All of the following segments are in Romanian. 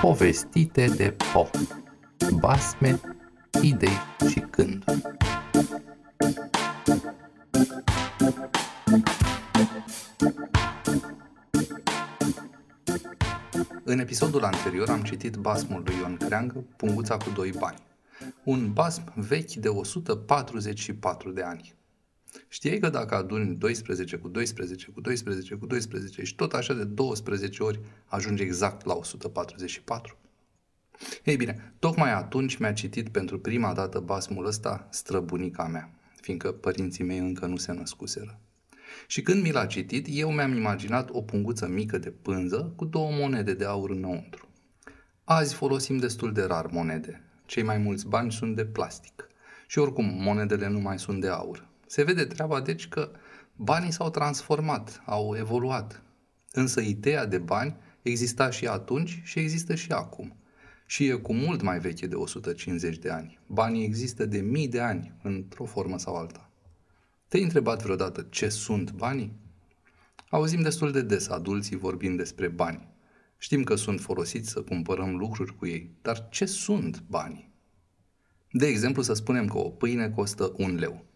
Povestite de Po Basme, idei și gânduri În episodul anterior am citit basmul lui Ion Creangă, Punguța cu doi bani. Un basm vechi de 144 de ani. Știai că dacă aduni 12 cu 12 cu 12 cu 12 și tot așa de 12 ori ajungi exact la 144? Ei bine, tocmai atunci mi-a citit pentru prima dată basmul ăsta străbunica mea, fiindcă părinții mei încă nu se născuseră. Și când mi l-a citit, eu mi-am imaginat o punguță mică de pânză cu două monede de aur înăuntru. Azi folosim destul de rar monede. Cei mai mulți bani sunt de plastic. Și oricum, monedele nu mai sunt de aur. Se vede treaba, deci, că banii s-au transformat, au evoluat. Însă ideea de bani exista și atunci și există și acum. Și e cu mult mai veche de 150 de ani. Banii există de mii de ani, într-o formă sau alta. Te-ai întrebat vreodată ce sunt banii? Auzim destul de des adulții vorbind despre bani. Știm că sunt folosiți să cumpărăm lucruri cu ei, dar ce sunt banii? De exemplu, să spunem că o pâine costă un leu.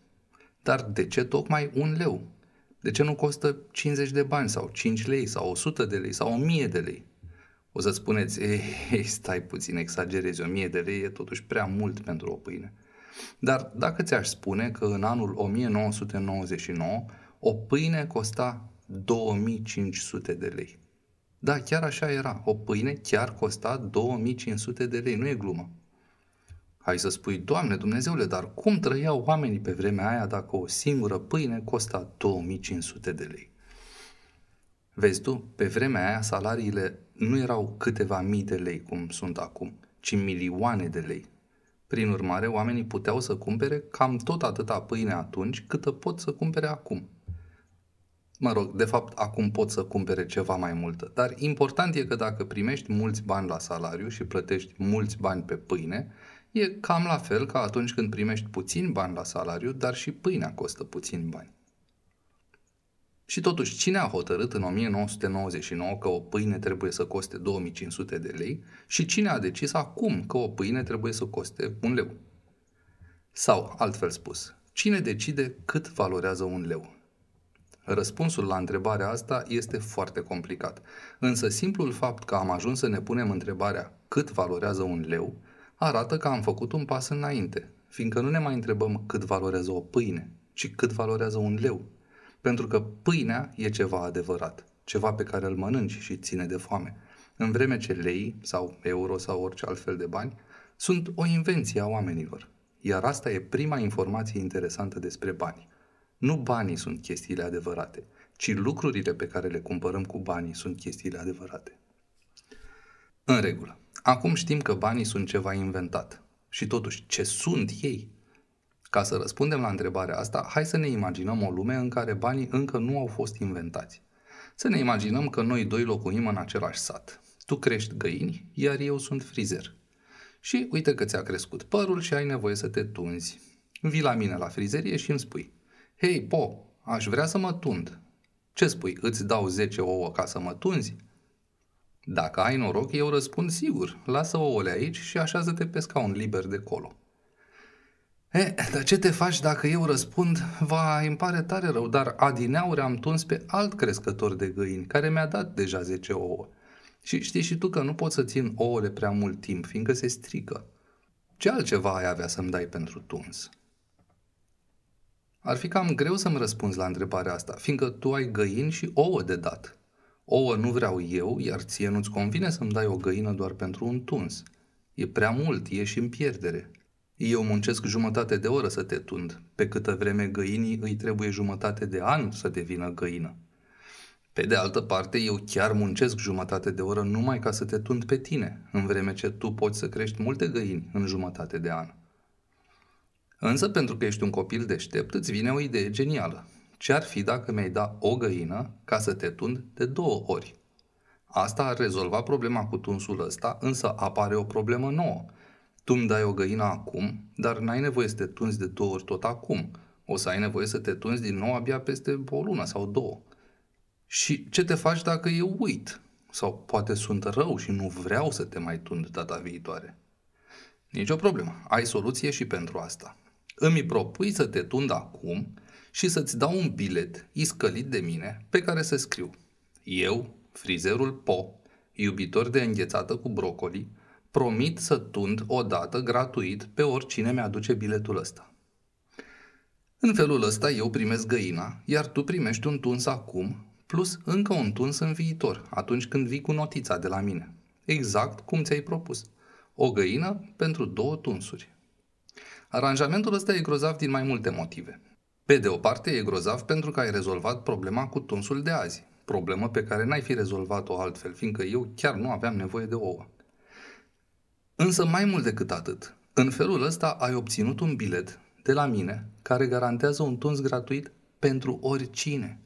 Dar de ce tocmai un leu? De ce nu costă 50 de bani sau 5 lei sau 100 de lei sau 1000 de lei? O să spuneți, ei, ei, stai puțin, exagerezi, 1000 de lei e totuși prea mult pentru o pâine. Dar dacă ți-aș spune că în anul 1999 o pâine costa 2500 de lei. Da, chiar așa era. O pâine chiar costa 2500 de lei, nu e glumă. Hai să spui, Doamne Dumnezeule, dar cum trăiau oamenii pe vremea aia dacă o singură pâine costa 2500 de lei? Vezi tu, pe vremea aia salariile nu erau câteva mii de lei cum sunt acum, ci milioane de lei. Prin urmare, oamenii puteau să cumpere cam tot atâta pâine atunci câtă pot să cumpere acum. Mă rog, de fapt, acum pot să cumpere ceva mai multă, dar important e că dacă primești mulți bani la salariu și plătești mulți bani pe pâine, E cam la fel ca atunci când primești puțin bani la salariu, dar și pâinea costă puțin bani. Și totuși, cine a hotărât în 1999 că o pâine trebuie să coste 2500 de lei și cine a decis acum că o pâine trebuie să coste un leu? Sau, altfel spus, cine decide cât valorează un leu? Răspunsul la întrebarea asta este foarte complicat, însă simplul fapt că am ajuns să ne punem întrebarea cât valorează un leu arată că am făcut un pas înainte, fiindcă nu ne mai întrebăm cât valorează o pâine, ci cât valorează un leu. Pentru că pâinea e ceva adevărat, ceva pe care îl mănânci și ține de foame, în vreme ce lei sau euro sau orice altfel de bani sunt o invenție a oamenilor. Iar asta e prima informație interesantă despre bani. Nu banii sunt chestiile adevărate, ci lucrurile pe care le cumpărăm cu banii sunt chestiile adevărate. În regulă. Acum știm că banii sunt ceva inventat. Și totuși, ce sunt ei? Ca să răspundem la întrebarea asta, hai să ne imaginăm o lume în care banii încă nu au fost inventați. Să ne imaginăm că noi doi locuim în același sat. Tu crești găini, iar eu sunt frizer. Și uite că ți-a crescut părul și ai nevoie să te tunzi. Vii la mine la frizerie și îmi spui, Hei, po, aș vrea să mă tund. Ce spui, îți dau 10 ouă ca să mă tunzi? Dacă ai noroc, eu răspund sigur, lasă ouăle aici și așează-te pe scaun liber de colo. E, dar ce te faci dacă eu răspund, va, îmi pare tare rău, dar adineauri am tuns pe alt crescător de găini, care mi-a dat deja 10 ouă. Și știi și tu că nu pot să țin ouăle prea mult timp, fiindcă se strică. Ce altceva ai avea să-mi dai pentru tuns? Ar fi cam greu să-mi răspunzi la întrebarea asta, fiindcă tu ai găini și ouă de dat. Ouă nu vreau eu, iar ție nu-ți convine să-mi dai o găină doar pentru un tuns. E prea mult, ești în pierdere. Eu muncesc jumătate de oră să te tund, pe câtă vreme găinii îi trebuie jumătate de an să devină găină. Pe de altă parte, eu chiar muncesc jumătate de oră numai ca să te tund pe tine, în vreme ce tu poți să crești multe găini în jumătate de an. Însă, pentru că ești un copil deștept, îți vine o idee genială. Ce ar fi dacă mi-ai da o găină ca să te tund de două ori? Asta ar rezolva problema cu tunsul ăsta, însă apare o problemă nouă. Tu îmi dai o găină acum, dar n-ai nevoie să te tunzi de două ori tot acum. O să ai nevoie să te tunzi din nou abia peste o lună sau două. Și ce te faci dacă eu uit? Sau poate sunt rău și nu vreau să te mai tund data viitoare. Nici o problemă, ai soluție și pentru asta. Îmi propui să te tund acum și să-ți dau un bilet iscălit de mine pe care să scriu. Eu, frizerul Po, iubitor de înghețată cu brocoli, promit să tund o dată gratuit pe oricine mi-aduce biletul ăsta. În felul ăsta eu primesc găina, iar tu primești un tuns acum, plus încă un tuns în viitor, atunci când vii cu notița de la mine. Exact cum ți-ai propus. O găină pentru două tunsuri. Aranjamentul ăsta e grozav din mai multe motive. Pe de o parte, e grozav pentru că ai rezolvat problema cu tunsul de azi, problemă pe care n-ai fi rezolvat-o altfel, fiindcă eu chiar nu aveam nevoie de ouă. Însă mai mult decât atât, în felul ăsta ai obținut un bilet de la mine care garantează un tuns gratuit pentru oricine.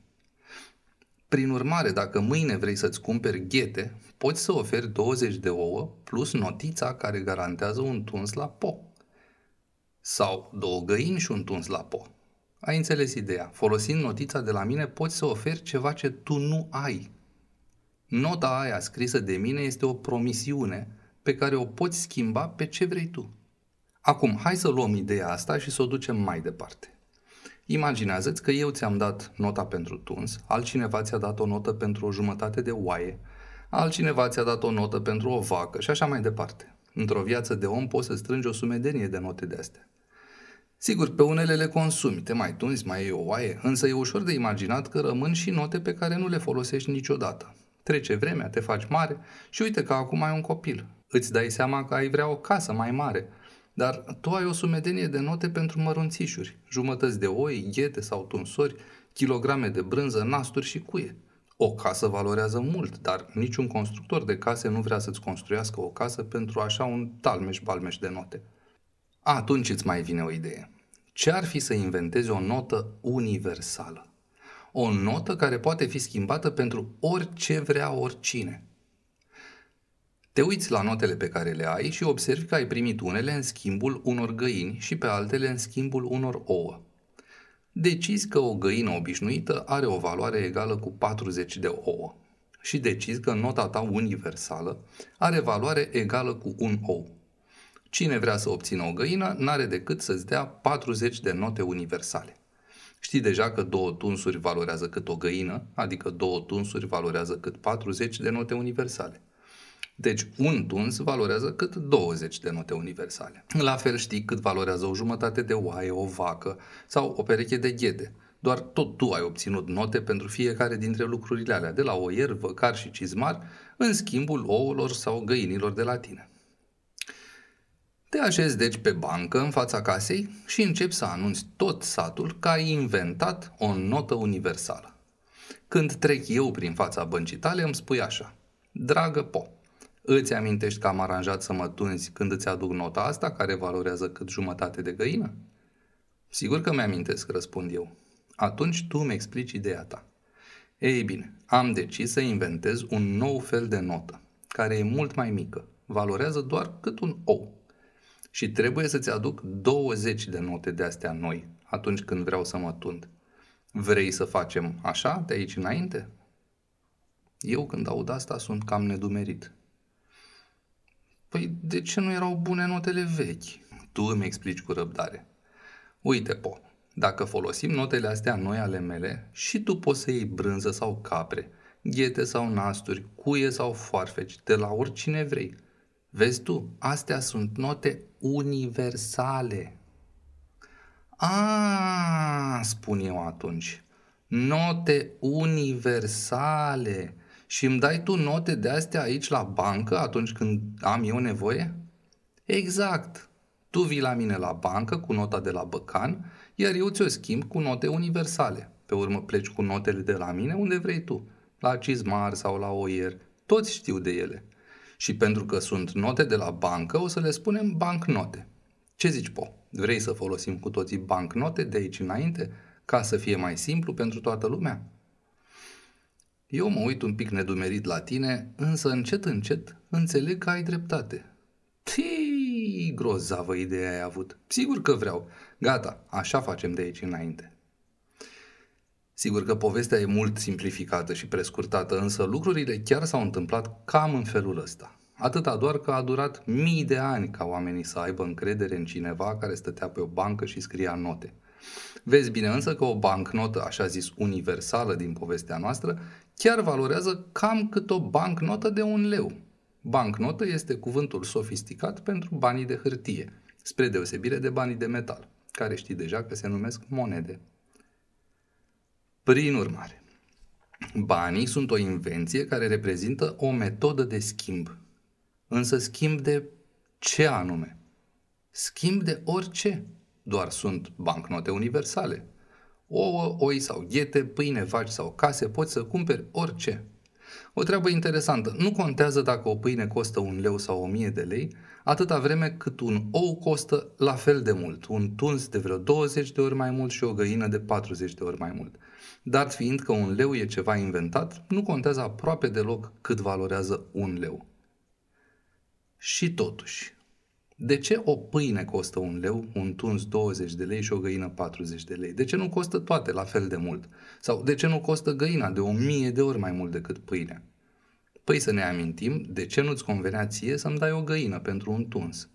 Prin urmare, dacă mâine vrei să-ți cumperi ghete, poți să oferi 20 de ouă plus notița care garantează un tuns la po. Sau două găini și un tuns la po. Ai înțeles ideea. Folosind notița de la mine, poți să oferi ceva ce tu nu ai. Nota aia scrisă de mine este o promisiune pe care o poți schimba pe ce vrei tu. Acum, hai să luăm ideea asta și să o ducem mai departe. Imaginează-ți că eu ți-am dat nota pentru tuns, altcineva ți-a dat o notă pentru o jumătate de oaie, altcineva ți-a dat o notă pentru o vacă și așa mai departe. Într-o viață de om poți să strângi o sumedenie de note de astea. Sigur, pe unele le consumi, te mai tunzi, mai iei o oaie, însă e ușor de imaginat că rămân și note pe care nu le folosești niciodată. Trece vremea, te faci mare și uite că acum ai un copil. Îți dai seama că ai vrea o casă mai mare, dar tu ai o sumedenie de note pentru mărunțișuri, jumătăți de oi, ghete sau tunsori, kilograme de brânză, nasturi și cuie. O casă valorează mult, dar niciun constructor de case nu vrea să-ți construiască o casă pentru așa un talmeș-balmeș de note. Atunci îți mai vine o idee. Ce ar fi să inventezi o notă universală? O notă care poate fi schimbată pentru orice vrea oricine. Te uiți la notele pe care le ai și observi că ai primit unele în schimbul unor găini și pe altele în schimbul unor ouă. Decizi că o găină obișnuită are o valoare egală cu 40 de ouă și decizi că nota ta universală are valoare egală cu un ou. Cine vrea să obțină o găină, n-are decât să-ți dea 40 de note universale. Știi deja că două tunsuri valorează cât o găină, adică două tunsuri valorează cât 40 de note universale. Deci un tuns valorează cât 20 de note universale. La fel știi cât valorează o jumătate de oaie, o vacă sau o pereche de ghete. Doar tot tu ai obținut note pentru fiecare dintre lucrurile alea, de la oier, văcar și cizmar, în schimbul ouălor sau găinilor de la tine. Te așezi deci pe bancă în fața casei și începi să anunți tot satul că ai inventat o notă universală. Când trec eu prin fața băncii tale, îmi spui așa. Dragă Po, îți amintești că am aranjat să mă tunzi când îți aduc nota asta care valorează cât jumătate de găină? Sigur că mi-amintesc, răspund eu. Atunci tu îmi explici ideea ta. Ei bine, am decis să inventez un nou fel de notă, care e mult mai mică, valorează doar cât un ou și trebuie să-ți aduc 20 de note de astea noi atunci când vreau să mă tund. Vrei să facem așa de aici înainte? Eu când aud asta sunt cam nedumerit. Păi de ce nu erau bune notele vechi? Tu îmi explici cu răbdare. Uite, Po, dacă folosim notele astea noi ale mele, și tu poți să iei brânză sau capre, ghete sau nasturi, cuie sau foarfeci, de la oricine vrei – Vezi tu, astea sunt note universale. A, spun eu atunci, note universale. Și îmi dai tu note de astea aici la bancă atunci când am eu nevoie? Exact. Tu vii la mine la bancă cu nota de la băcan, iar eu ți-o schimb cu note universale. Pe urmă pleci cu notele de la mine unde vrei tu, la cizmar sau la oier. Toți știu de ele și pentru că sunt note de la bancă, o să le spunem bancnote. Ce zici, Po? Vrei să folosim cu toții bancnote de aici înainte, ca să fie mai simplu pentru toată lumea? Eu mă uit un pic nedumerit la tine, însă încet, încet înțeleg că ai dreptate. Tii, grozavă ideea ai avut. Sigur că vreau. Gata, așa facem de aici înainte. Sigur că povestea e mult simplificată și prescurtată, însă lucrurile chiar s-au întâmplat cam în felul ăsta. Atâta doar că a durat mii de ani ca oamenii să aibă încredere în cineva care stătea pe o bancă și scria note. Vezi bine însă că o bancnotă, așa zis universală din povestea noastră, chiar valorează cam cât o bancnotă de un leu. Bancnotă este cuvântul sofisticat pentru banii de hârtie, spre deosebire de banii de metal, care știi deja că se numesc monede. Prin urmare, banii sunt o invenție care reprezintă o metodă de schimb. Însă schimb de ce anume? Schimb de orice. Doar sunt bancnote universale. Ouă, oi sau ghete, pâine, vaci sau case, poți să cumperi orice. O treabă interesantă, nu contează dacă o pâine costă un leu sau o mie de lei, atâta vreme cât un ou costă la fel de mult, un tuns de vreo 20 de ori mai mult și o găină de 40 de ori mai mult. Dar fiind că un leu e ceva inventat, nu contează aproape deloc cât valorează un leu. Și totuși, de ce o pâine costă un leu, un tuns 20 de lei și o găină 40 de lei? De ce nu costă toate la fel de mult? Sau de ce nu costă găina de o mie de ori mai mult decât pâinea? Păi să ne amintim, de ce nu-ți convenea ție să-mi dai o găină pentru un tuns?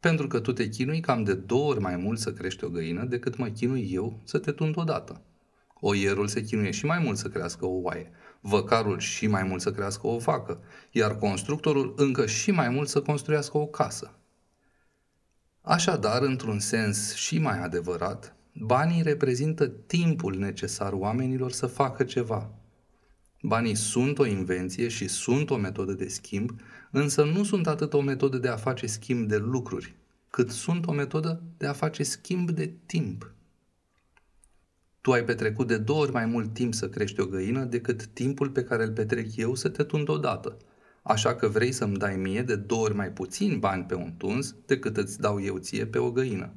Pentru că tu te chinui cam de două ori mai mult să crești o găină decât mă chinui eu să te tund odată. Oierul se chinuie și mai mult să crească o oaie, văcarul și mai mult să crească o vacă, iar constructorul încă și mai mult să construiască o casă. Așadar, într-un sens și mai adevărat, banii reprezintă timpul necesar oamenilor să facă ceva. Banii sunt o invenție și sunt o metodă de schimb, însă nu sunt atât o metodă de a face schimb de lucruri, cât sunt o metodă de a face schimb de timp. Tu ai petrecut de două ori mai mult timp să crești o găină decât timpul pe care îl petrec eu să te tund odată. Așa că vrei să-mi dai mie de două ori mai puțin bani pe un tuns decât îți dau eu ție pe o găină.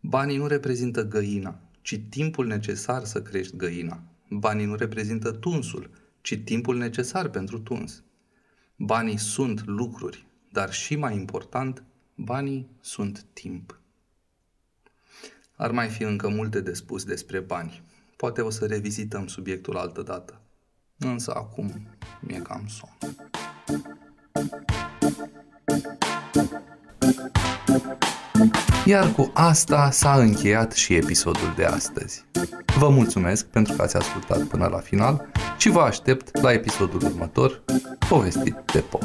Banii nu reprezintă găina, ci timpul necesar să crești găina. Banii nu reprezintă tunsul, ci timpul necesar pentru tuns. Banii sunt lucruri, dar și mai important, banii sunt timp. Ar mai fi încă multe de spus despre bani. Poate o să revizităm subiectul altă dată. Însă acum mi-e cam somn. Iar cu asta s-a încheiat și episodul de astăzi. Vă mulțumesc pentru că ați ascultat până la final și vă aștept la episodul următor, povestit de pop.